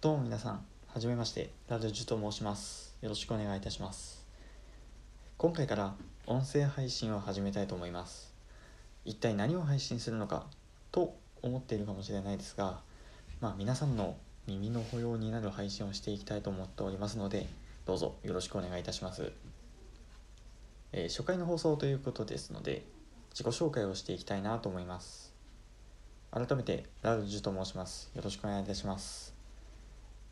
どうも皆さん、はじめまして、ラルジュと申します。よろしくお願いいたします。今回から音声配信を始めたいと思います。一体何を配信するのかと思っているかもしれないですが、まあ皆さんの耳の保養になる配信をしていきたいと思っておりますので、どうぞよろしくお願いいたします。えー初回の放送ということですので、自己紹介をしていきたいなと思います。改めて、ラルジュと申します。よろしくお願いいたします。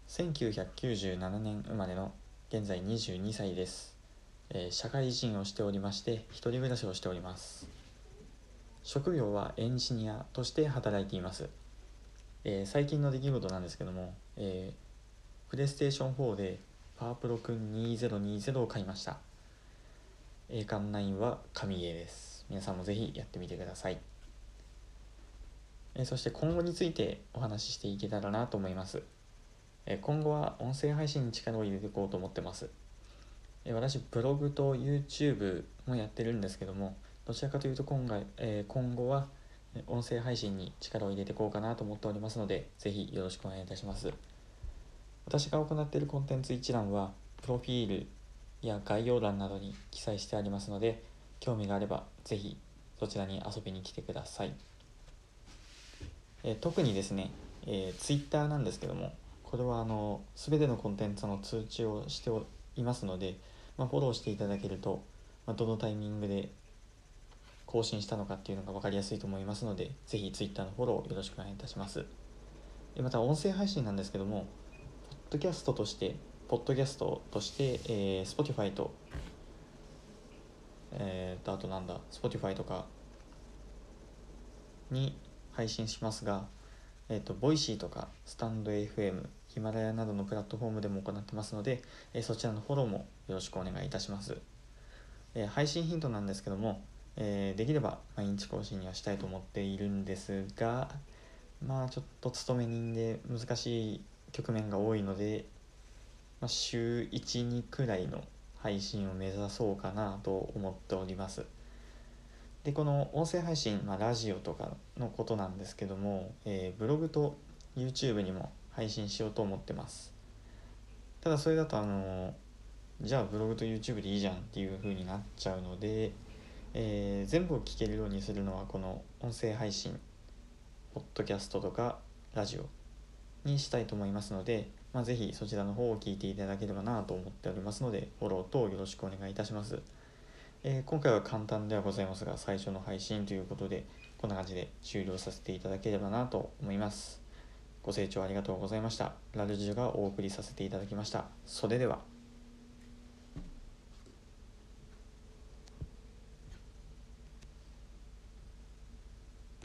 1997年生まれの現在22歳です、えー社会人をしておりまして一人暮らしをしております。職業はエンジニアとして働いています、えー最近の出来事なんですけども、えープレイステーション4でパワープロくん2020を買いました。栄冠9は神ゲーです。皆さんもぜひやってみてください。えーそして今後についてお話ししていけたらなと思います。今後は音声配信に力を入れていこうと思ってます。私、ブログと YouTube もやってるんですけども、どちらかというと今回、え今後は音声配信に力を入れていこうかなと思っておりますので、ぜひよろしくお願いいたします。私が行っているコンテンツ一覧は、プロフィールや概要欄などに記載してありますので、興味があればぜひそちらに遊びに来てください。え特にですね、えー、Twitter なんですけども、これはあの全てのコンテンツの通知をしていますので、まあ、フォローしていただけると、まあ、どのタイミングで更新したのかっていうのが分かりやすいと思いますので、ぜひ Twitter のフォローよろしくお願いいたします。えまた、音声配信なんですけども、ポッドキャストとして、ポッドキャストとして、えー Spotify と、えーと、あとなんだ、Spotify とかに配信しますが、えっ、と、ボイシーとか、スタンド FM、ヒマラヤなどのプラットフォームでも行ってますので、えーそちらのフォローもよろしくお願いいたします。えー配信頻度なんですけども、えーできれば毎日更新にはしたいと思っているんですが、まあちょっと勤め人で難しい局面が多いので、まあ、週1、2くらいの配信を目指そうかなと思っております。でこの音声配信、まあ、ラジオとかのことなんですけども、えーブログと YouTube にも配信しようと思ってます。ただそれだとあのじゃあブログと YouTube でいいじゃんっていう風になっちゃうので、えー全部を聞けるようにするのはこの音声配信ポッドキャストとかラジオにしたいと思いますので、まあ、ぜひそちらの方を聞いていただければなと思っておりますのでフォローとよろしくお願いいたします。えー今回は簡単ではございますが最初の配信ということでこんな感じで終了させていただければなと思います。ご清聴ありがとうございました。ラルジュがお送りさせていただきました。それでは。